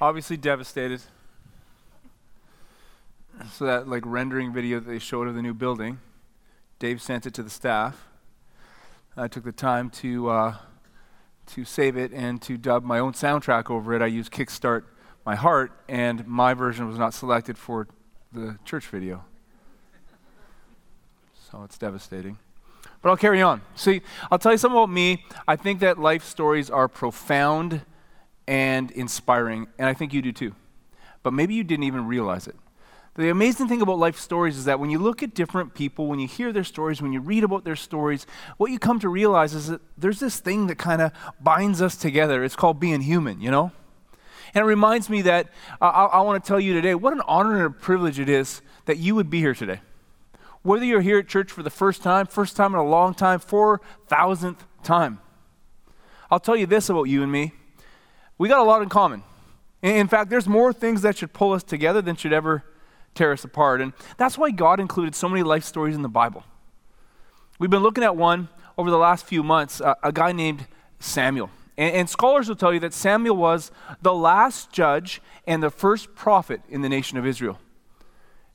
obviously devastated. So that like rendering video that they showed of the new building, Dave sent it to the staff. I took the time to uh, to save it and to dub my own soundtrack over it. I used Kickstart My Heart, and my version was not selected for the church video. So it's devastating. But I'll carry on. See, I'll tell you something about me. I think that life stories are profound and inspiring, and I think you do too. But maybe you didn't even realize it. The amazing thing about life stories is that when you look at different people, when you hear their stories, when you read about their stories, what you come to realize is that there's this thing that kind of binds us together. It's called being human, you know? And it reminds me that uh, I, I want to tell you today what an honor and a privilege it is that you would be here today. Whether you're here at church for the first time, first time in a long time, 4,000th time. I'll tell you this about you and me we got a lot in common. In fact, there's more things that should pull us together than should ever tear us apart. And that's why God included so many life stories in the Bible. We've been looking at one over the last few months, uh, a guy named Samuel. And, and, scholars will tell you that Samuel was the last judge and the first prophet in the nation of Israel.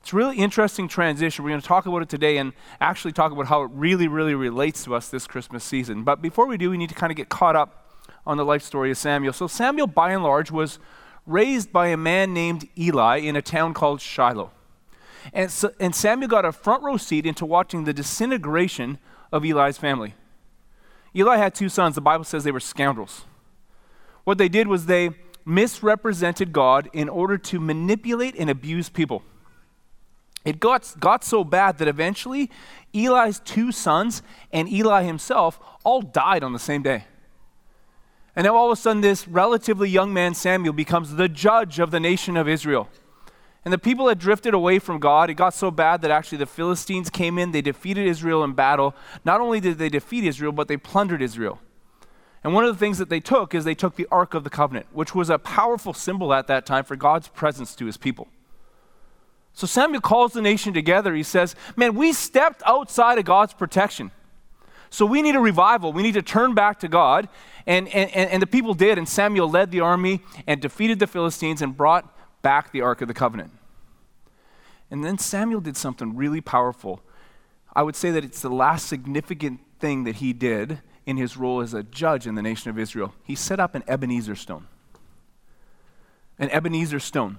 It's a really interesting transition. We're going to talk about it today and actually talk about how it really, really relates to us this Christmas season. But before we do, we need to kind of get caught up on the life story of Samuel. So, Samuel, by and large, was raised by a man named Eli in a town called Shiloh. And, so, and Samuel got a front row seat into watching the disintegration of Eli's family. Eli had two sons. The Bible says they were scoundrels. What they did was they misrepresented God in order to manipulate and abuse people. It got, got so bad that eventually Eli's two sons and Eli himself all died on the same day. And now all of a sudden, this relatively young man, Samuel, becomes the judge of the nation of Israel. And the people had drifted away from God. It got so bad that actually the Philistines came in, they defeated Israel in battle. Not only did they defeat Israel, but they plundered Israel. And one of the things that they took is they took the Ark of the Covenant, which was a powerful symbol at that time for God's presence to his people. So Samuel calls the nation together. He says, Man, we stepped outside of God's protection. So we need a revival. We need to turn back to God. And, and, and the people did, and Samuel led the army and defeated the Philistines and brought back the Ark of the Covenant. And then Samuel did something really powerful. I would say that it's the last significant thing that he did in his role as a judge in the nation of Israel. He set up an Ebenezer stone. An Ebenezer stone.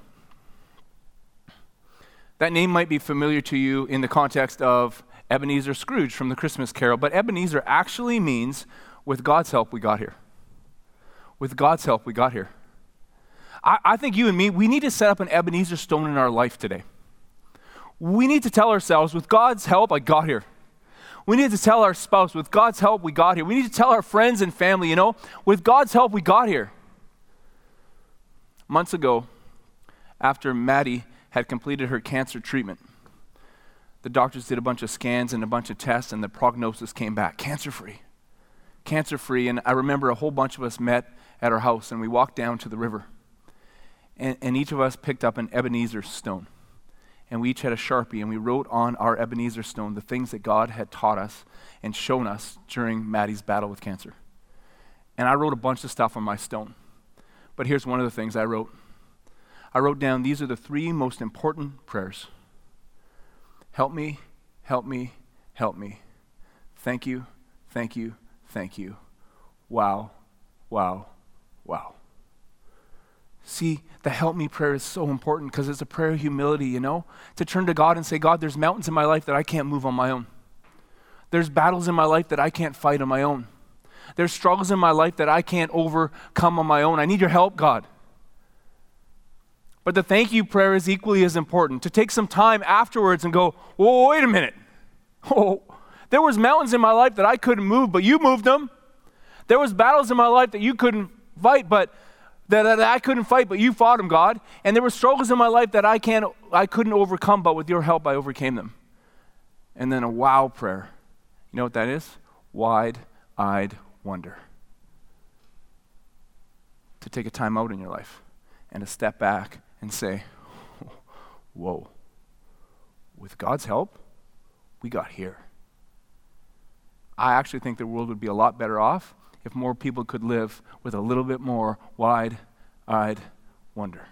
That name might be familiar to you in the context of Ebenezer Scrooge from the Christmas Carol, but Ebenezer actually means with God's help, we got here. With God's help, we got here. I, I think you and me, we need to set up an Ebenezer stone in our life today. We need to tell ourselves, with God's help, I got here. We need to tell our spouse, with God's help, we got here. We need to tell our friends and family, you know, with God's help, we got here. Months ago, after Maddie had completed her cancer treatment, the doctors did a bunch of scans and a bunch of tests, and the prognosis came back cancer free cancer free. And I remember a whole bunch of us met at our house and we walked down to the river. And, and each of us picked up an Ebenezer stone. And we each had a Sharpie and we wrote on our Ebenezer stone the things that God had taught us and shown us during Maddie's battle with cancer. And I wrote a bunch of stuff on my stone. But here's one of the things I wrote I wrote down these are the three most important prayers Help me, help me, help me. Thank you, thank you, thank you. Wow, wow, wow. See, the help me prayer is so important because it's a prayer of humility, you know? To turn to God and say, God, there's mountains in my life that I can't move on my own. There's battles in my life that I can't fight on my own. There's struggles in my life that I can't overcome on my own. I need your help, God. But the thank you prayer is equally as important. To take some time afterwards and go, whoa, wait a minute. Oh, there was mountains in my life that I couldn't move, but you moved them. There was battles in my life that you couldn't fight, but that, that I couldn't fight, but you fought them, God. And there were struggles in my life that I can't, I couldn't overcome, but with your help, I overcame them. And then a wow prayer. You know what that is? Wide-eyed wonder. To take a time out in your life and to step back and say, "Whoa! With God's help, we got here." I actually think the world would be a lot better off if more people could live with a little bit more wide eyed wonder.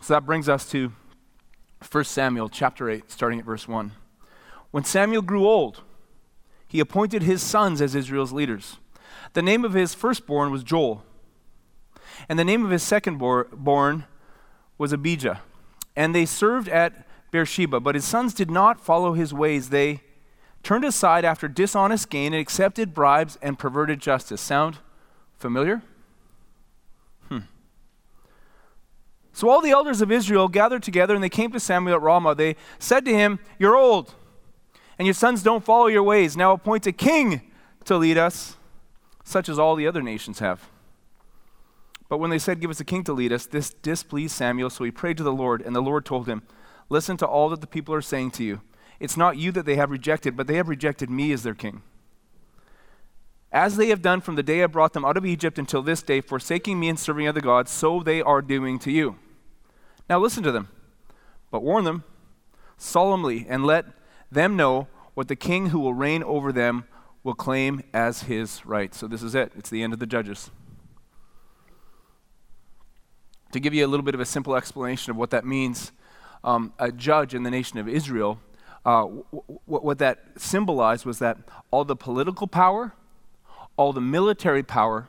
So that brings us to 1 Samuel chapter 8, starting at verse 1. When Samuel grew old, he appointed his sons as Israel's leaders. The name of his firstborn was Joel, and the name of his secondborn was Abijah. And they served at Beersheba, but his sons did not follow his ways. They turned aside after dishonest gain and accepted bribes and perverted justice. Sound familiar? Hmm. So all the elders of Israel gathered together and they came to Samuel at Ramah. They said to him, You're old, and your sons don't follow your ways. Now appoint a king to lead us, such as all the other nations have. But when they said, Give us a king to lead us, this displeased Samuel, so he prayed to the Lord, and the Lord told him, Listen to all that the people are saying to you. It's not you that they have rejected, but they have rejected me as their king. As they have done from the day I brought them out of Egypt until this day, forsaking me and serving other gods, so they are doing to you. Now listen to them, but warn them solemnly, and let them know what the king who will reign over them will claim as his right. So this is it, it's the end of the judges. To give you a little bit of a simple explanation of what that means, um, a judge in the nation of Israel, uh, w- w- what that symbolized was that all the political power, all the military power,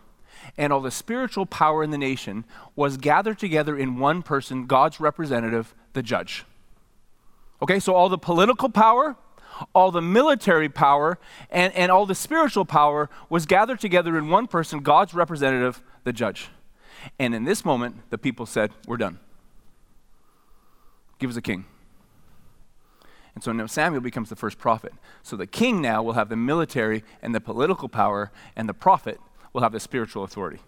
and all the spiritual power in the nation was gathered together in one person, God's representative, the judge. Okay, so all the political power, all the military power, and, and all the spiritual power was gathered together in one person, God's representative, the judge. And in this moment, the people said, We're done. Give us a king. And so now Samuel becomes the first prophet. So the king now will have the military and the political power, and the prophet will have the spiritual authority.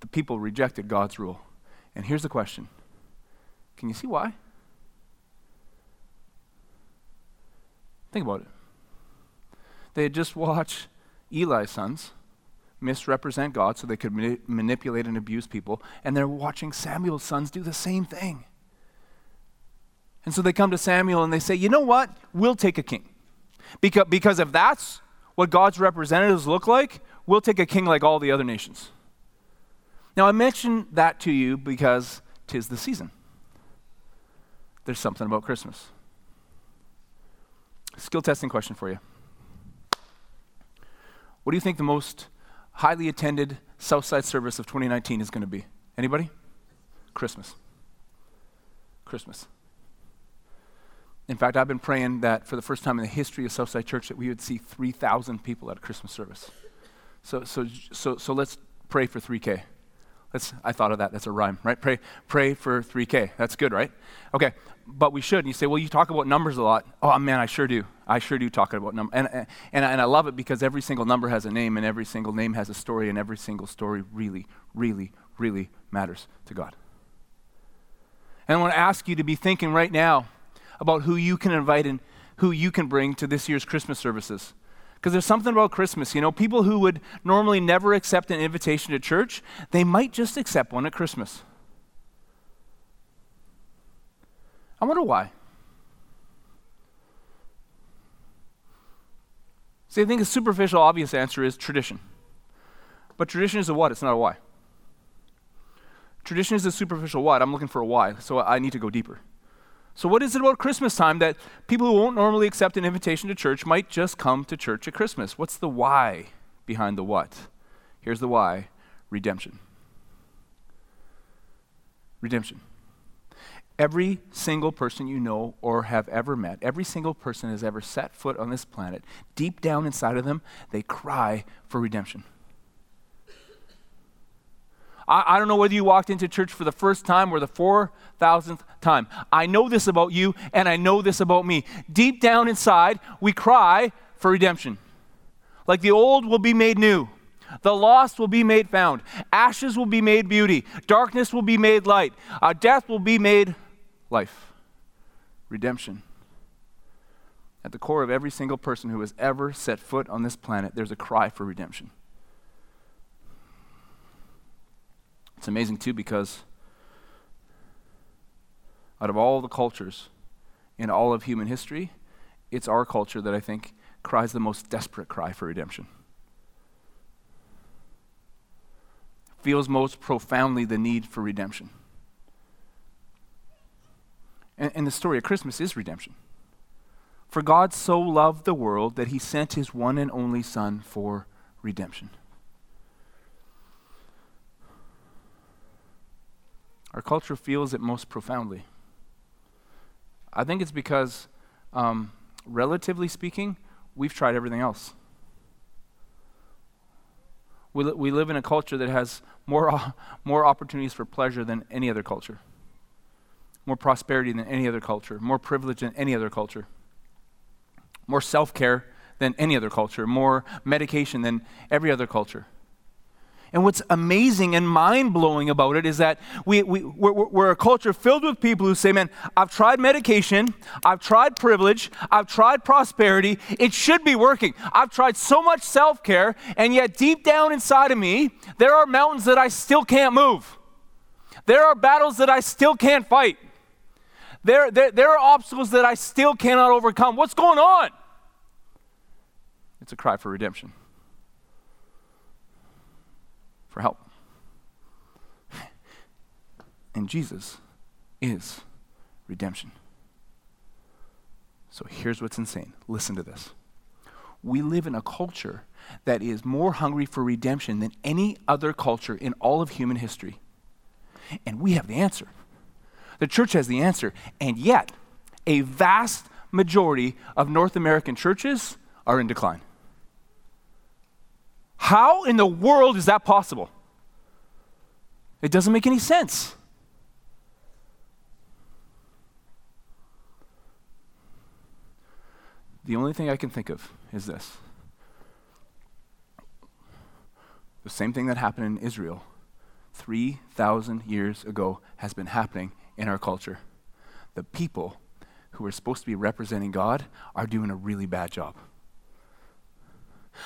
The people rejected God's rule. And here's the question Can you see why? Think about it. They had just watched Eli's sons misrepresent God so they could mani- manipulate and abuse people. And they're watching Samuel's sons do the same thing. And so they come to Samuel and they say, you know what? We'll take a king. Because, because if that's what God's representatives look like, we'll take a king like all the other nations. Now, I mention that to you because tis the season. There's something about Christmas. Skill testing question for you. What do you think the most highly attended Southside service of 2019 is going to be? Anybody? Christmas. Christmas. In fact, I've been praying that for the first time in the history of Southside Church that we would see 3,000 people at a Christmas service. So, so, so, so let's pray for 3K. Let's, I thought of that. That's a rhyme, right? Pray, pray for 3K. That's good, right? Okay, but we should. And you say, well, you talk about numbers a lot. Oh, man, I sure do. I sure do talk about numbers. And, and, and I love it because every single number has a name, and every single name has a story, and every single story really, really, really matters to God. And I want to ask you to be thinking right now about who you can invite and who you can bring to this year's Christmas services. Because there's something about Christmas, you know, people who would normally never accept an invitation to church, they might just accept one at Christmas. I wonder why. See, I think a superficial, obvious answer is tradition. But tradition is a what? It's not a why. Tradition is a superficial what? I'm looking for a why, so I need to go deeper. So, what is it about Christmas time that people who won't normally accept an invitation to church might just come to church at Christmas? What's the why behind the what? Here's the why redemption. Redemption. Every single person you know or have ever met, every single person has ever set foot on this planet, deep down inside of them, they cry for redemption. I, I don't know whether you walked into church for the first time or the 4,000th time. I know this about you, and I know this about me. Deep down inside, we cry for redemption. Like the old will be made new. The lost will be made found. Ashes will be made beauty. Darkness will be made light. Uh, death will be made life. Redemption. At the core of every single person who has ever set foot on this planet, there's a cry for redemption. It's amazing, too, because out of all the cultures in all of human history, it's our culture that I think cries the most desperate cry for redemption. feels most profoundly the need for redemption. And, and the story of Christmas is redemption. For God so loved the world that he sent his one and only Son for redemption. Our culture feels it most profoundly. I think it's because, um, relatively speaking, we've tried everything else. We, li- we live in a culture that has more, more opportunities for pleasure than any other culture, more prosperity than any other culture, more privilege than any other culture, more self care than any other culture, more medication than every other culture. And what's amazing and mind blowing about it is that we, we, we're, we're, a culture filled with people who say, Man, I've tried medication, I've tried privilege, I've tried prosperity, it should be working. I've tried so much self care, and yet deep down inside of me, there are mountains that I still can't move. There are battles that I still can't fight. There, there, there are obstacles that I still cannot overcome. What's going on? It's a cry for redemption for help. And Jesus is redemption. So here's what's insane. Listen to this. We live in a culture that is more hungry for redemption than any other culture in all of human history. And we have the answer. The church has the answer. And yet, a vast majority of North American churches are in decline. How in the world is that possible? It doesn't make any sense. The only thing I can think of is this the same thing that happened in Israel 3,000 years ago has been happening in our culture. The people who are supposed to be representing God are doing a really bad job.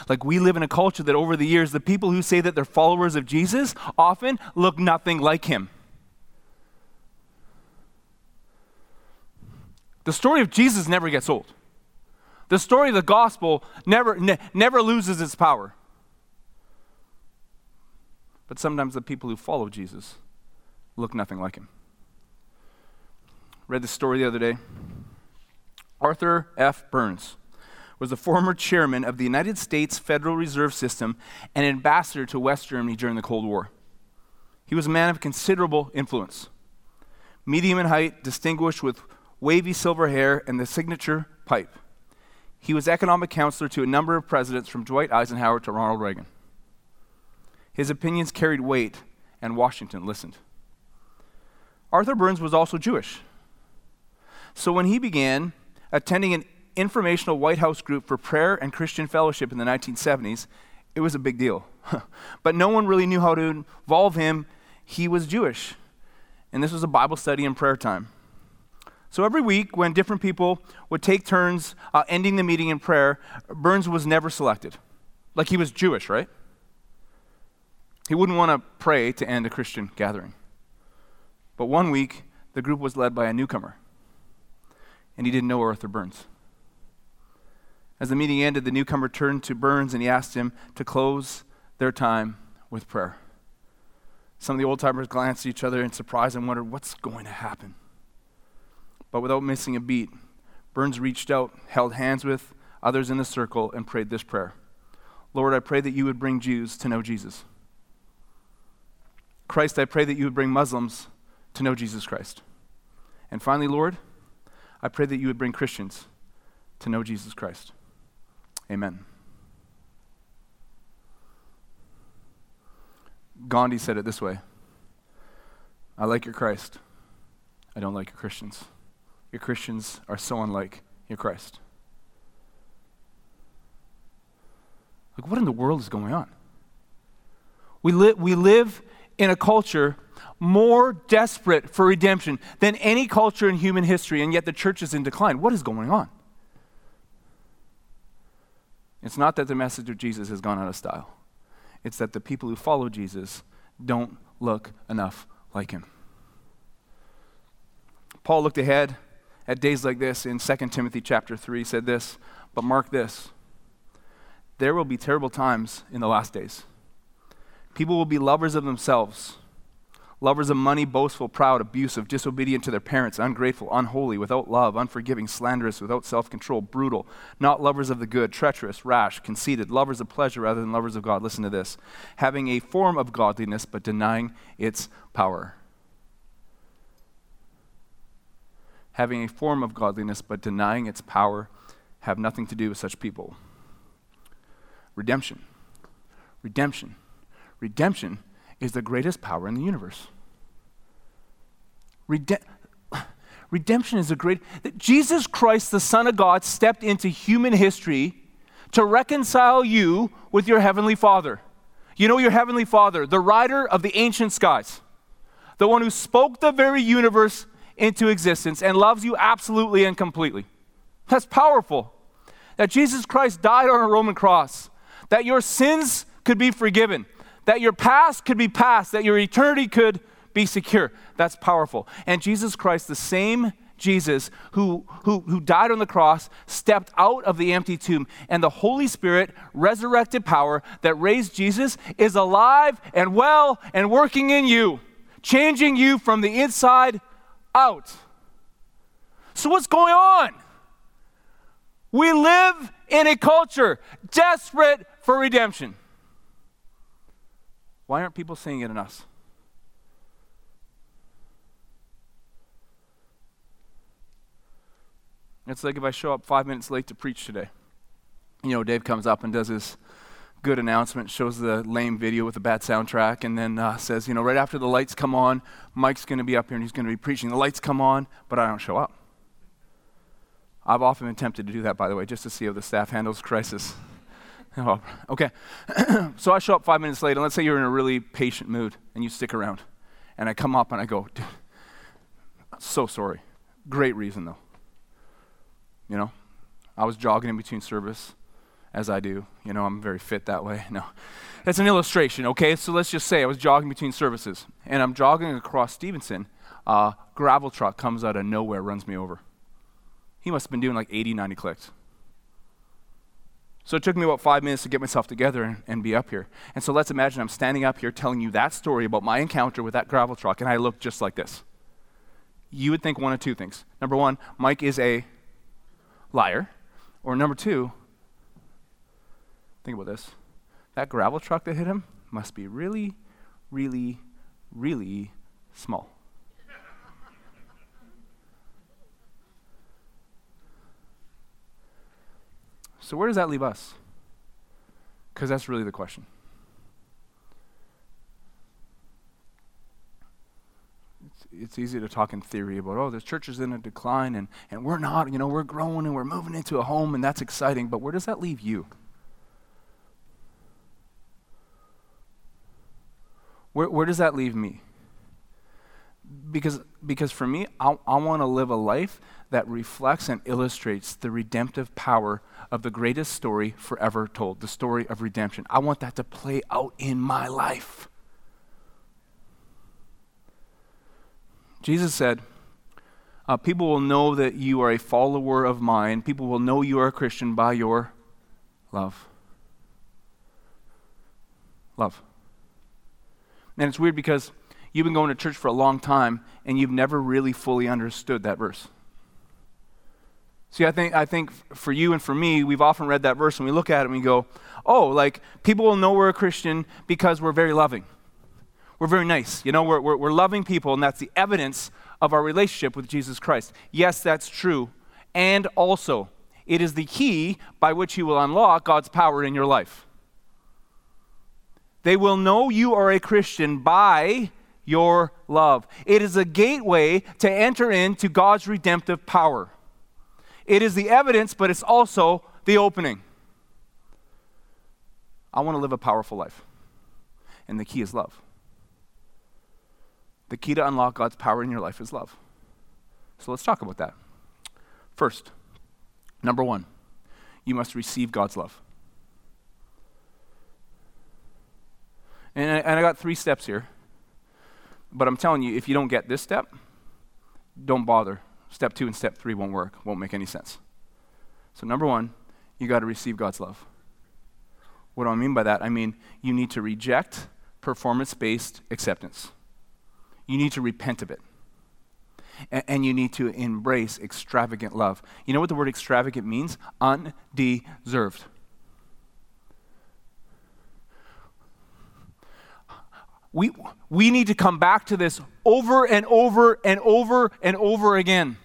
Like we live in a culture that over the years, the people who say that they're followers of Jesus often look nothing like him. The story of Jesus never gets old. The story of the gospel never, ne- never loses its power. But sometimes the people who follow Jesus look nothing like him. Read this story the other day. Arthur F. Burns was the former chairman of the United States Federal Reserve System and ambassador to West Germany during the Cold War. He was a man of considerable influence. Medium in height, distinguished with wavy silver hair and the signature pipe. He was economic counselor to a number of presidents from Dwight Eisenhower to Ronald Reagan. His opinions carried weight, and Washington listened. Arthur Burns was also Jewish. So when he began attending an informational White House group for prayer and Christian fellowship in the 1970s, it was a big deal. but no one really knew how to involve him. He was Jewish. And this was a Bible study and prayer time. So every week, when different people would take turns uh, ending the meeting in prayer, Burns was never selected. Like he was Jewish, right? He wouldn't want to pray to end a Christian gathering. But one week, the group was led by a newcomer, and he didn't know Arthur Burns. As the meeting ended, the newcomer turned to Burns and he asked him to close their time with prayer. Some of the old timers glanced at each other in surprise and wondered what's going to happen. But without missing a beat, Burns reached out, held hands with others in the circle, and prayed this prayer Lord, I pray that you would bring Jews to know Jesus. Christ, I pray that you would bring Muslims to know Jesus Christ. And finally, Lord, I pray that you would bring Christians to know Jesus Christ. Amen. Gandhi said it this way I like your Christ. I don't like your Christians. Your Christians are so unlike your Christ. Like, what in the world is going on? We, li- we live in a culture more desperate for redemption than any culture in human history, and yet the church is in decline. What is going on? It's not that the message of Jesus has gone out of style, it's that the people who follow Jesus don't look enough like him. Paul looked ahead at days like this in 2 Timothy chapter 3 said this, but mark this. There will be terrible times in the last days. People will be lovers of themselves, lovers of money, boastful, proud, abusive, disobedient to their parents, ungrateful, unholy, without love, unforgiving, slanderous, without self control, brutal, not lovers of the good, treacherous, rash, conceited, lovers of pleasure rather than lovers of God. Listen to this having a form of godliness but denying its power. Having a form of godliness but denying its power have nothing to do with such people. Redemption. Redemption. Redemption is the greatest power in the universe. Rede- redemption is a great. that Jesus Christ, the Son of God, stepped into human history to reconcile you with your Heavenly Father. You know your Heavenly Father, the rider of the ancient skies, the one who spoke the very universe into existence and loves you absolutely and completely. That's powerful. That Jesus Christ died on a Roman cross, that your sins could be forgiven, that your past could be past, that your eternity could be secure. That's powerful. And Jesus Christ, the same Jesus who, who, who died on the cross, stepped out of the empty tomb, and the Holy Spirit, resurrected power that raised Jesus, is alive and well and working in you, changing you from the inside out. So, what's going on? We live in a culture desperate for redemption. Why aren't people seeing it in us? It's like if I show up five minutes late to preach today. You know, Dave comes up and does his good announcement, shows the lame video with a bad soundtrack, and then uh, says, you know, right after the lights come on, Mike's going to be up here and he's going to be preaching. The lights come on, but I don't show up. I've often been tempted to do that, by the way, just to see how the staff handles crisis. Okay. so I show up five minutes late, and let's say you're in a really patient mood and you stick around. And I come up and I go, dude, so sorry. Great reason, though. You know, I was jogging in between service as I do. You know, I'm very fit that way. No. That's an illustration, okay? So let's just say I was jogging between services, and I'm jogging across Stevenson. A gravel truck comes out of nowhere, runs me over. He must have been doing like 80, 90 clicks. So it took me about five minutes to get myself together and, and, be up here. And so let's imagine I'm standing up here telling you that story about my encounter with that gravel truck, and I look just like this. You would think one of two things. Number one, Mike is a liar. Or number two, think about this. That gravel truck that hit him must be really, really, really small. So, where does that leave us? Because that's really the question. It's, easy to talk in theory about, oh, the church is in a decline and, and we're not, you know, we're growing and we're moving into a home and that's exciting, but where does that leave you? Where, where does that leave me? Because, because for me, I, I want to live a life that reflects and illustrates the redemptive power of the greatest story forever told, the story of redemption. I want that to play out in my life. Jesus said, uh, People will know that you are a follower of mine. People will know you are a Christian by your love. Love. And it's weird because you've been going to church for a long time and you've never really fully understood that verse. See, I think, I think for you and for me, we've often read that verse and we look at it and we go, oh, like people will know we're a Christian because we're very loving. We're very nice. You know, we're, we're, we're loving people, and that's the evidence of our relationship with Jesus Christ. Yes, that's true. And also, it is the key by which you will unlock God's power in your life. They will know you are a Christian by your love. It is a gateway to enter into God's redemptive power. It is the evidence, but it's also the opening. I want to live a powerful life. And the key is love. The key to unlock God's power in your life is love. So let's talk about that. First, number one, you must receive God's love. And I, and I got three steps here. But I'm telling you, if you don't get this step, don't bother step two and step three won't work, won't make any sense. So, number one, you got to receive God's love. What do I mean by that? I mean, you need to reject performance based acceptance. You need to repent of it. And, and you need to embrace extravagant love. You know what the word extravagant means? Undeserved. We, we need to come back to this over and over and over and over again.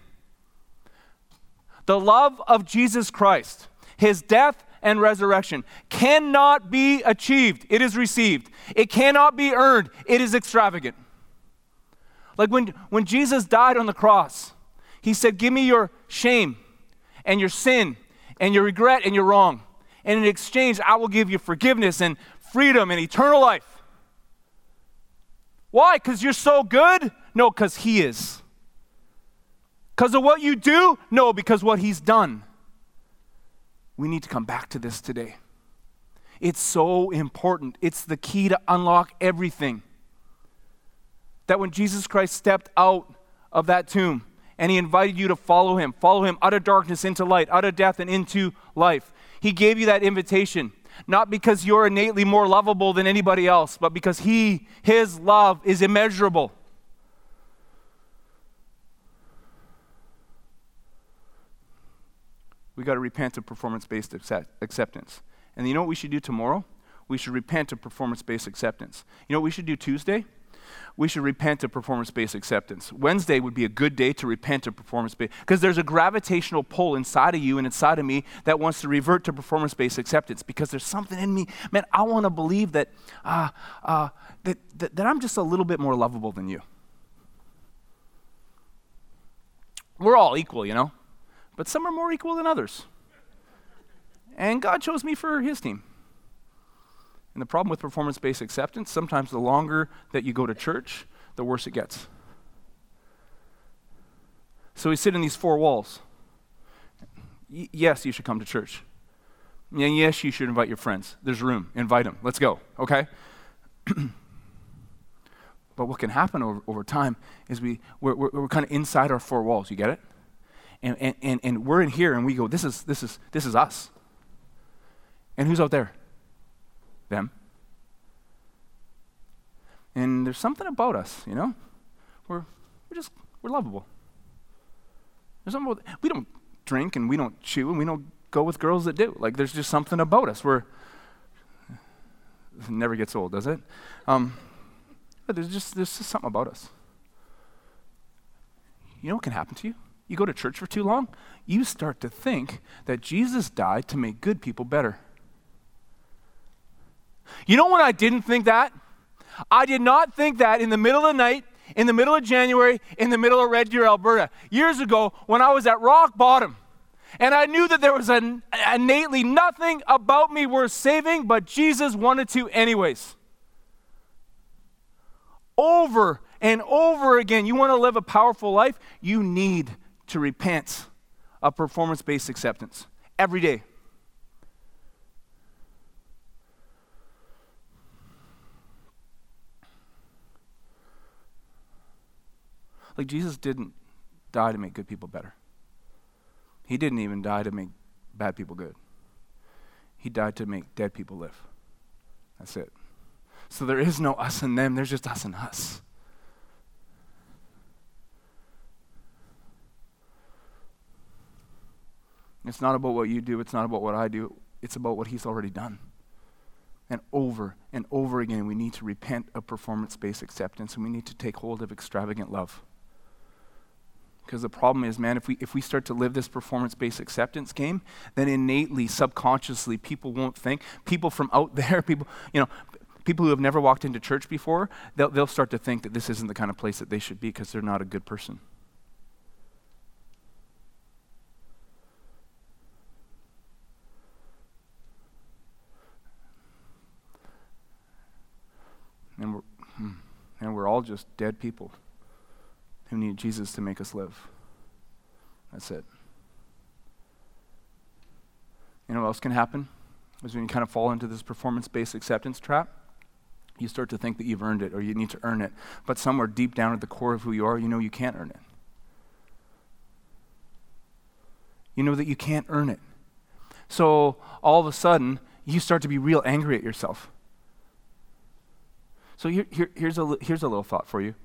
The love of Jesus Christ, his death and resurrection, cannot be achieved. It is received. It cannot be earned. It is extravagant. Like when, when Jesus died on the cross, he said, Give me your shame and your sin and your regret and your wrong. And in exchange, I will give you forgiveness and freedom and eternal life. Why? Because you're so good? No, because He is. Because of what you do? No, because what He's done. We need to come back to this today. It's so important. It's the key to unlock everything that when Jesus Christ stepped out of that tomb and he invited you to follow him, follow him out of darkness into light, out of death and into life, he gave you that invitation. Not because you're innately more lovable than anybody else, but because he, his love is immeasurable. We got to repent of performance based acceptance. And you know what we should do tomorrow? We should repent of performance based acceptance. You know what we should do Tuesday? We should repent of performance based acceptance. Wednesday would be a good day to repent of performance based, because there's a gravitational pull inside of you and inside of me that wants to revert to performance based acceptance because there's something in me, man, I want to believe that, uh, uh, that, that, that I'm just a little bit more lovable than you. We're all equal, you know, but some are more equal than others. And God chose me for his team. And the problem with performance based acceptance, sometimes the longer that you go to church, the worse it gets. So we sit in these four walls. Y- yes, you should come to church. Yeah, yes, you should invite your friends. There's room. Invite them. Let's go, okay? but what can happen over, over time is we, we're, we're, we're kind of inside our four walls. You get it? And, and, and, and we're in here and we go, this is, this, is, this is us. And who's out there? Them. And there's something about us, you know? We're, we're just, we're lovable. There's something about, we don't drink and we don't chew and we don't go with girls that do. Like, there's just something about us. We're, never gets old, does it? Um, but there's just, there's just something about us. You know what can happen to you? You go to church for too long, you start to think that Jesus died to make good people better. You know when I didn't think that? I did not think that in the middle of the night, in the middle of January, in the middle of Red Deer, Alberta, years ago when I was at rock bottom. And I knew that there was an, innately nothing about me worth saving, but Jesus wanted to, anyways. Over and over again, you want to live a powerful life? You need to repent of performance based acceptance every day. Like, Jesus didn't die to make good people better, He didn't even die to make bad people good. He died to make dead people live. That's it. So there is no us and them, there's just us and us. It's not about what you do, it's not about what I do, it's about what He's already done. And over and over again, we need to repent of performance based acceptance and we need to take hold of extravagant love. Because the problem is, man, if we, if we start to live this performance based acceptance game, then innately, subconsciously, people won't think. People from out there, people, you know, people who have never walked into church before, they'll, they'll start to think that this isn't the kind of place that they should be because they're not a good person. And we're, hmm, and we're all just dead people who need Jesus to make us live. That's it. You know what else can happen? Is when you kind of fall into this performance based acceptance trap. You start to think that you've earned it or you need to earn it. But somewhere deep down at the core of who you are, you know you can't earn it. You know that you can't earn it. So all of a sudden, you start to be real angry at yourself. So here, here, here's, a, here's a little thought for you.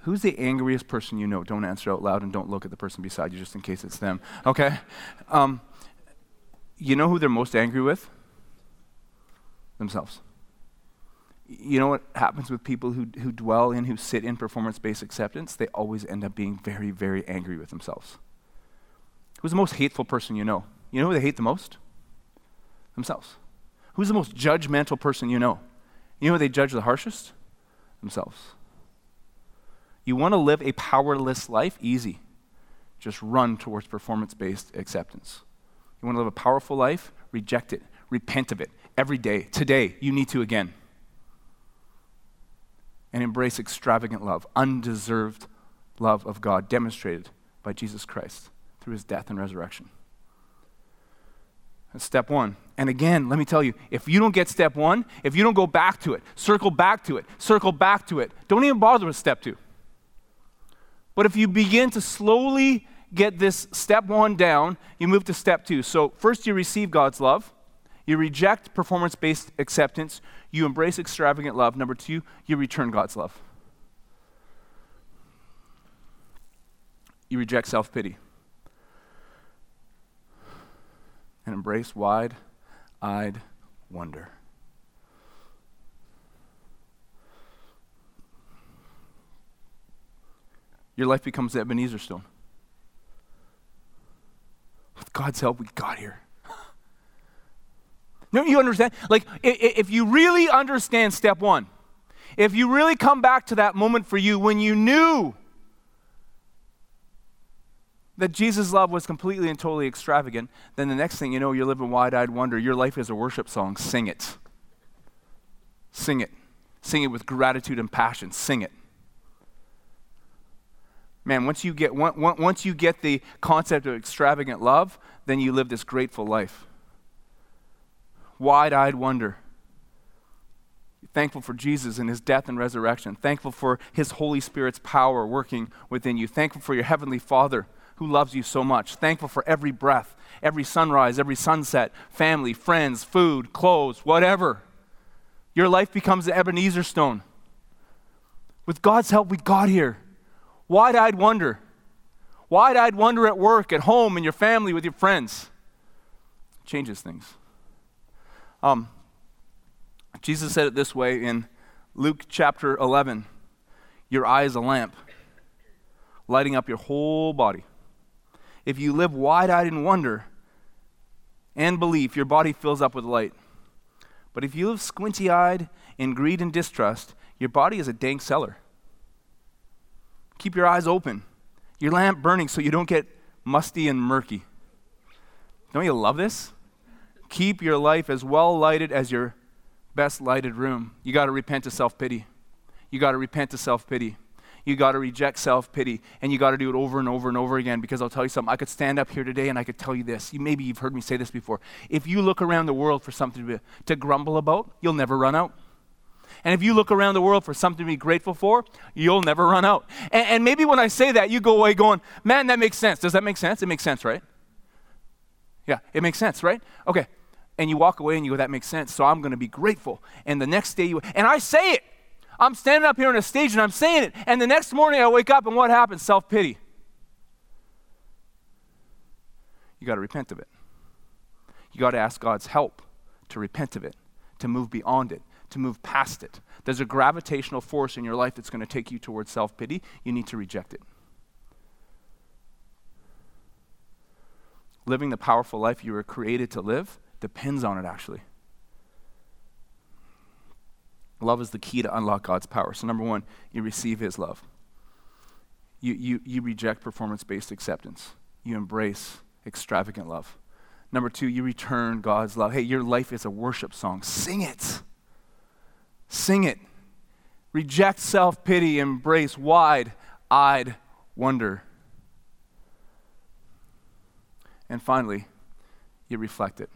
Who's the angriest person you know? Don't answer out loud and don't look at the person beside you just in case it's them. Okay? Um, you know who they're most angry with? Themselves. You know what happens with people who, who dwell in, who sit in performance based acceptance? They always end up being very, very angry with themselves. Who's the most hateful person you know? You know who they hate the most? Themselves. Who's the most judgmental person you know? You know who they judge the harshest? Themselves. You want to live a powerless life? Easy. Just run towards performance based acceptance. You want to live a powerful life? Reject it. Repent of it every day. Today, you need to again. And embrace extravagant love, undeserved love of God demonstrated by Jesus Christ through his death and resurrection. That's step one. And again, let me tell you, if you don't get step one, if you don't go back to it, circle back to it, circle back to it, don't even bother with step two. But if you begin to slowly get this step one down, you move to step two. So, first, you receive God's love. You reject performance based acceptance. You embrace extravagant love. Number two, you return God's love. You reject self pity and embrace wide eyed wonder. Your life becomes the Ebenezer stone. With God's help, we got here. Don't you understand? Like, if you really understand step one, if you really come back to that moment for you when you knew that Jesus' love was completely and totally extravagant, then the next thing you know, you're living wide eyed wonder. Your life is a worship song. Sing it. Sing it. Sing it with gratitude and passion. Sing it. Man, once you get, once you get the concept of extravagant love, then you live this grateful life. Wide eyed wonder. Thankful for Jesus and his death and resurrection. Thankful for his Holy Spirit's power working within you. Thankful for your Heavenly Father who loves you so much. Thankful for every breath, every sunrise, every sunset, family, friends, food, clothes, whatever. Your life becomes the Ebenezer stone. With God's help, we got here. Wide eyed wonder. Wide eyed wonder at work, at home, in your family, with your friends. Changes things. Um, Jesus said it this way in Luke chapter 11 Your eye is a lamp, lighting up your whole body. If you live wide eyed in wonder and belief, your body fills up with light. But if you live squinty eyed in greed and distrust, your body is a dank cellar. Keep your eyes open, your lamp burning so you don't get musty and murky. Don't you love this? Keep your life as well lighted as your best lighted room. You got to repent of self pity. You got to repent of self pity. You got to reject self pity, and you got to do it over and over and over again. Because I'll tell you something. I could stand up here today and I could tell you this. Maybe you've heard me say this before. If you look around the world for something to, be, to grumble about, you'll never run out. And if you look around the world for something to be grateful for, you'll never run out. And, and maybe when I say that, you go away going, man, that makes sense. Does that make sense? It makes sense, right? Yeah, it makes sense, right? Okay. And you walk away and you go, that makes sense. So I'm going to be grateful. And the next day you, and I say it. I'm standing up here on a stage and I'm saying it. And the next morning I wake up and what happens? Self pity. You got to repent of it. You got to ask God's help to repent of it, to move beyond it, to move past it. There's a gravitational force in your life that's going to take you towards self pity. You need to reject it. Living the powerful life you were created to live depends on it, actually. Love is the key to unlock God's power. So, number one, you receive His love. You, you, you reject performance based acceptance, you embrace extravagant love. Number two, you return God's love. Hey, your life is a worship song. Sing it. Sing it. Reject self pity, embrace wide eyed wonder. And finally, you reflect it.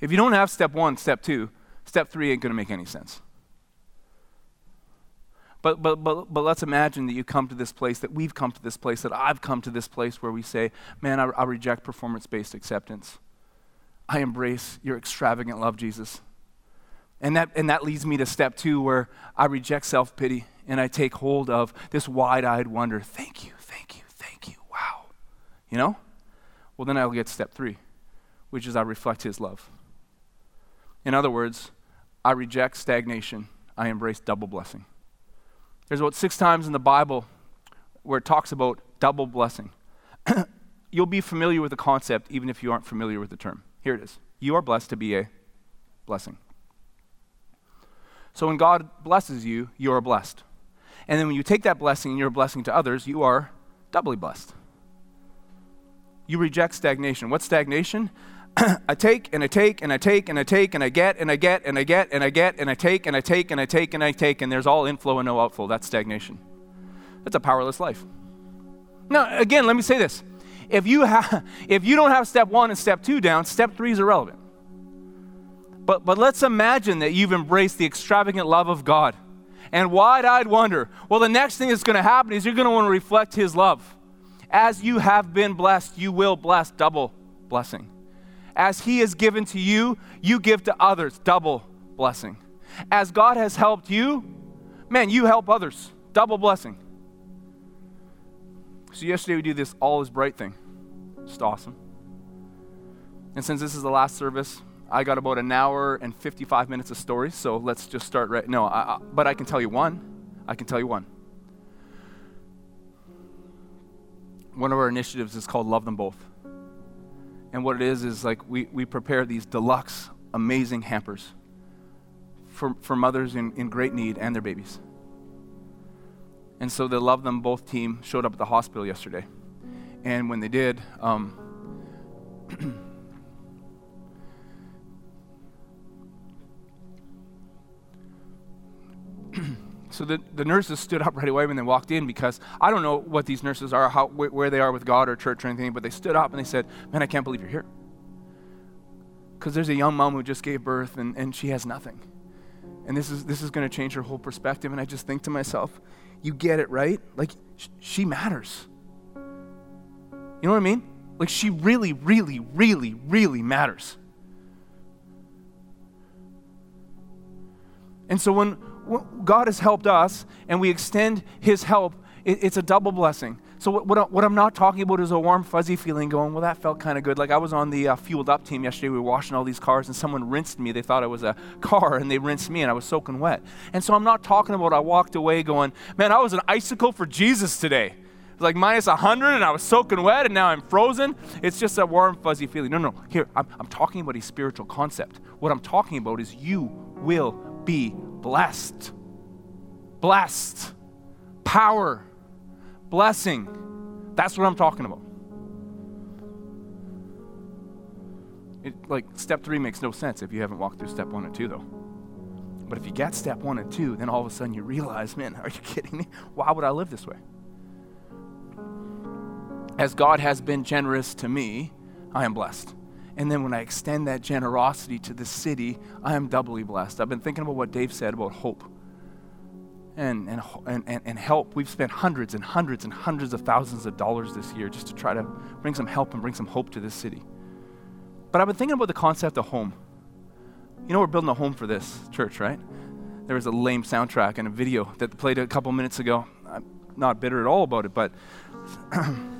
If you don't have step one, step two, step three ain't going to make any sense. But, but, but, but let's imagine that you come to this place, that we've come to this place, that I've come to this place where we say, man, I, I reject performance based acceptance. I embrace your extravagant love, Jesus. And that, and that leads me to step two, where I reject self pity and I take hold of this wide eyed wonder. Thank you, thank you, thank you. Wow. You know? Well, then I'll get step three, which is I reflect His love. In other words, I reject stagnation, I embrace double blessing. There's about six times in the Bible where it talks about double blessing. You'll be familiar with the concept even if you aren't familiar with the term. Here it is You are blessed to be a blessing. So when God blesses you, you are blessed. And then when you take that blessing and you're a blessing to others, you are doubly blessed. You reject stagnation. What's stagnation? I take and I take and I take and I take and I get and I get and I get and I get and I take and I take and I take and I take and there's all inflow and no outflow. That's stagnation. That's a powerless life. Now, again, let me say this. If you, have, if you don't have step one and step two down, step three is irrelevant. But, but let's imagine that you've embraced the extravagant love of God and wide eyed wonder. Well, the next thing that's going to happen is you're going to want to reflect His love. As you have been blessed, you will bless double blessing. As He has given to you, you give to others double blessing. As God has helped you, man, you help others double blessing. So, yesterday we did this all is bright thing. Just awesome. And since this is the last service, I got about an hour and 55 minutes of stories, so let's just start right. No, I, I, but I can tell you one. I can tell you one. One of our initiatives is called Love Them Both. And what it is is like we, we prepare these deluxe, amazing hampers for, for mothers in, in great need and their babies. And so the Love Them Both team showed up at the hospital yesterday. And when they did, um, so the, the nurses stood up right away when they walked in because I don't know what these nurses are, how, wh- where they are with God or church or anything, but they stood up and they said, Man, I can't believe you're here. Because there's a young mom who just gave birth and, and she has nothing. And this is, this is going to change her whole perspective. And I just think to myself, You get it, right? Like, sh- she matters. You know what I mean? Like, she really, really, really, really matters. And so when, God has helped us and we extend His help, it, it's a double blessing. So, what, what, I'm not talking about is a warm, fuzzy feeling going, well, that felt kind of good. Like I was on the uh, fueled up team yesterday. We were washing all these cars and someone rinsed me. They thought I was a car and they rinsed me and I was soaking wet. And so I'm not talking about I walked away going, man, I was an icicle for Jesus today like minus 100 and I was soaking wet and now I'm frozen. It's just a warm, fuzzy feeling. No, no, here, I'm, I'm talking about a spiritual concept. What I'm talking about is you will be blessed. Blessed. Power. Blessing. That's what I'm talking about. It, like step three makes no sense if you haven't walked through step one and two, though. But if you get step one and two, then all of a sudden you realize, man, are you kidding me? Why would I live this way? As God has been generous to me, I am blessed. And then when I extend that generosity to the city, I am doubly blessed. I've been thinking about what Dave said about hope and, and, and, and help. We've spent hundreds and hundreds and hundreds of thousands of dollars this year just to try to bring some help and bring some hope to this city. But I've been thinking about the concept of home. You know, we're building a home for this church, right? There was a lame soundtrack and a video that played a couple minutes ago. I'm not bitter at all about it, but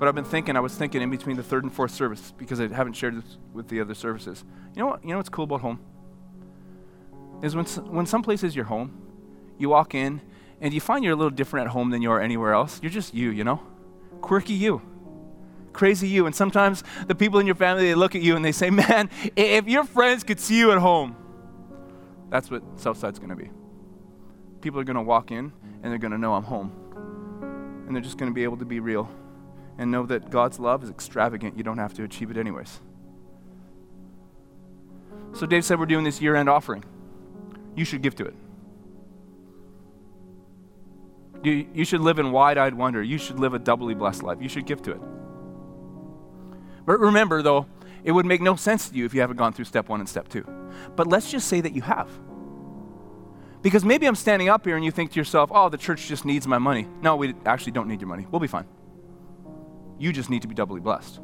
But I've been thinking, I was thinking in between the third and fourth service because I haven't shared this with the other services. You know what? You know what's cool about home? Is when, when some place is your home, you walk in and you find you're a little different at home than you are anywhere else. You're just you, you know? Quirky you. Crazy you. And sometimes the people in your family, they look at you and they say, man, if your friends could see you at home, that's what Southside's going to be. People are going to walk in and they're going to know I'm home. And they're just going to be able to be real and know that God's love is extravagant. You don't have to achieve it anyways. So Dave said we're doing this year end offering. You should give to it. You, you should live in wide eyed wonder. You should live a doubly blessed life. You should give to it. But remember, though, it would make no sense to you if you haven't gone through step one and step two. But let's just say that you have. Because maybe I'm standing up here and you think to yourself, oh, the church just needs my money. No, we actually don't need your money. We'll be fine. You just need to be doubly blessed.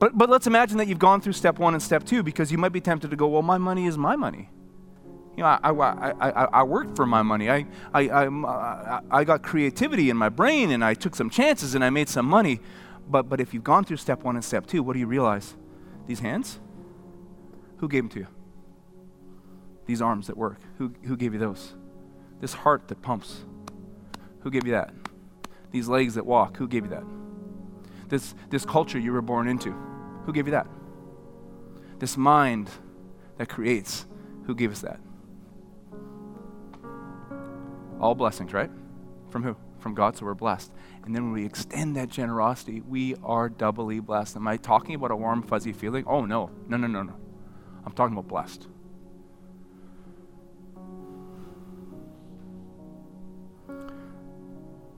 But, but let's imagine that you've gone through step one and step two because you might be tempted to go, well, my money is my money. You know, I, I, I, I, worked for my money. I, I, uh, I, I got creativity in my brain and I took some chances and I made some money. But, but if you've gone through step one and step two, what do you realize? These hands? Who gave them to you? These arms that work? Who, who gave you those? This heart that pumps? Who gave you that? These legs that walk? Who gave you that? This, this culture you were born into? Who gave you that? This mind that creates? Who gave us that? All blessings, right? From who? From God, so we're blessed. And then when we extend that generosity, we are doubly blessed. Am I talking about a warm, fuzzy feeling? Oh, no. No, no, no, no. I'm talking about blessed.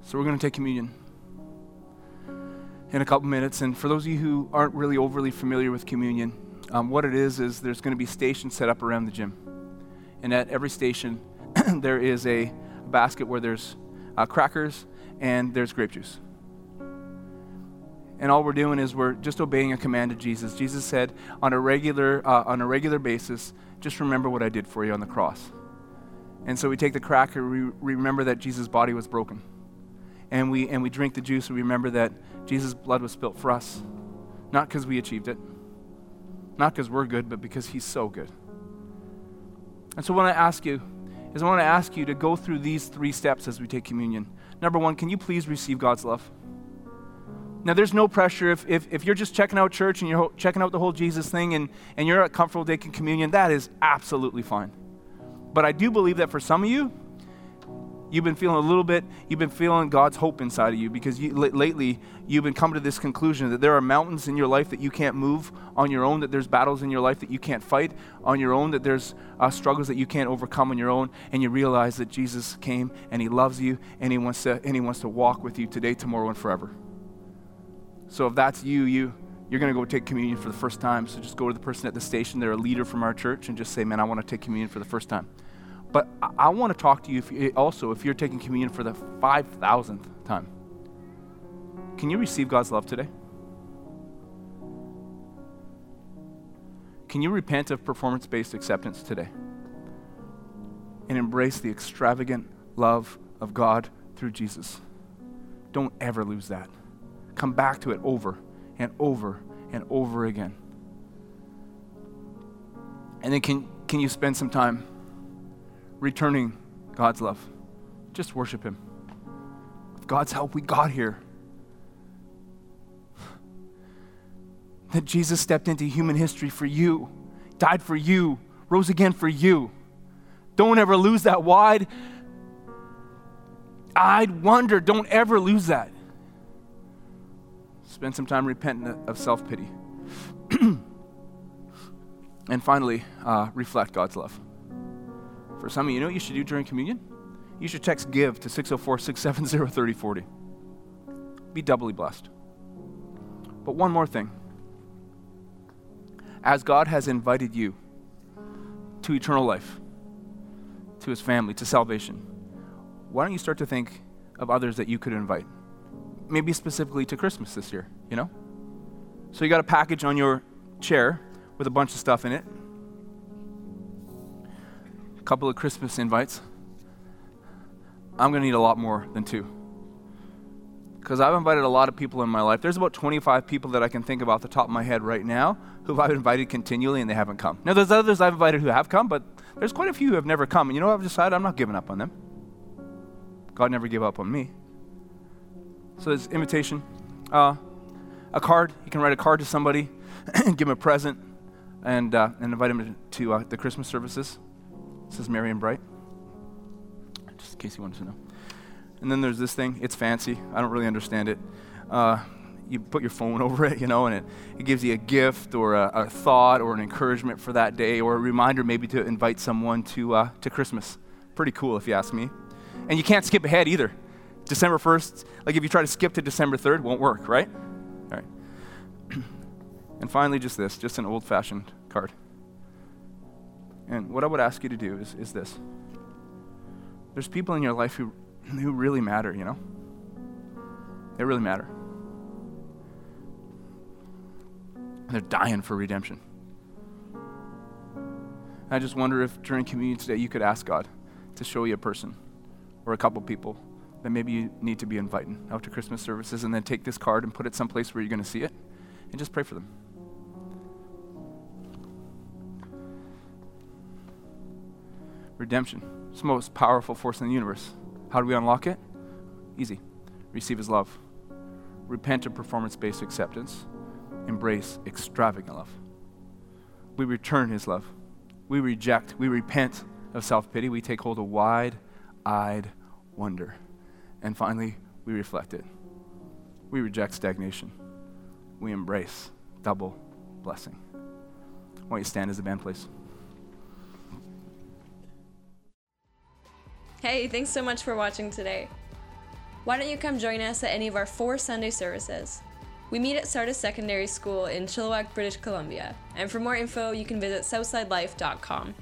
So we're going to take communion in a couple minutes. And for those of you who aren't really overly familiar with communion, um, what it is is there's going to be stations set up around the gym. And at every station, there is a basket where there's uh, crackers and there's grape juice. And all we're doing is we're just obeying a command of Jesus. Jesus said, on a regular, uh, on a regular basis, just remember what I did for you on the cross. And so we take the cracker, we remember that Jesus' body was broken. And we, and we drink the juice, and we remember that Jesus' blood was spilt for us. Not because we achieved it, not because we're good, but because He's so good. And so, what I ask you is I want to ask you to go through these three steps as we take communion. Number one, can you please receive God's love? Now, there's no pressure. If, if, if you're just checking out church and you're checking out the whole Jesus thing and, and you're at comfortable taking communion, that is absolutely fine. But I do believe that for some of you, You've been feeling a little bit, you've been feeling God's hope inside of you because you, l- lately you've been coming to this conclusion that there are mountains in your life that you can't move on your own, that there's battles in your life that you can't fight on your own, that there's uh, struggles that you can't overcome on your own, and you realize that Jesus came and He loves you and He wants to, and he wants to walk with you today, tomorrow, and forever. So if that's you, you, you're going to go take communion for the first time. So just go to the person at the station, they're a leader from our church, and just say, Man, I want to take communion for the first time. But I, want to talk to you if you, also if you're taking communion for the 5,000th time. Can you receive God's love today? Can you repent of performance based acceptance today? And embrace the extravagant love of God through Jesus. Don't ever lose that. Come back to it over and over and over again. And then can, can you spend some time returning God's love. Just worship Him. With God's help, we got here. That Jesus stepped into human history for you, died for you, rose again for you. Don't ever lose that wide eyed wonder. Don't ever lose that. Spend some time repenting of self pity. and finally, uh, reflect God's love. For some of you, know what you should do during communion? You should text GIVE to 604 670 3040. Be doubly blessed. But one more thing. As God has invited you to eternal life, to his family, to salvation, why don't you start to think of others that you could invite? Maybe specifically to Christmas this year, you know? So you got a package on your chair with a bunch of stuff in it couple of Christmas invites. I'm going to need a lot more than two. Because I've invited a lot of people in my life. There's about 25 people that I can think of off the top of my head right now who I've invited continually and they haven't come. Now, there's others I've invited who have come, but there's quite a few who have never come. And you know what I've decided? I'm not giving up on them. God never gave up on me. So there's invitation, uh, a card. You can write a card to somebody give them a present and, uh, and invite them to, to uh, the Christmas services. It says Merry and Bright. Just in case you wanted to know. And then there's this thing. It's fancy. I don't really understand it. Uh, you put your phone over it, you know, and it, it gives you a gift or a, a, thought or an encouragement for that day or a reminder maybe to invite someone to, uh, to Christmas. Pretty cool, if you ask me. And you can't skip ahead either. December 1st, like if you try to skip to December 3rd, won't work, right? All right. and finally, just this, just an old fashioned card. And what I would ask you to do is, is this there's people in your life who, who really matter, you know? They really matter. They're dying for redemption. I just wonder if during communion today you could ask God to show you a person or a couple people that maybe you need to be inviting out to Christmas services and then take this card and put it someplace where you're going to see it and just pray for them. Redemption. It's the most powerful force in the universe. How do we unlock it? Easy. Receive his love. Repent of performance based acceptance. Embrace extravagant love. We return his love. We reject, we repent of self pity. We take hold of wide eyed wonder. And finally, we reflect it. We reject stagnation. We embrace double blessing. Why don't you stand as the band plays? Hey, thanks so much for watching today. Why don't you come join us at any of our four Sunday services? We meet at Sardis Secondary School in Chilliwack, British Columbia. And for more info, you can visit southsidelife.com.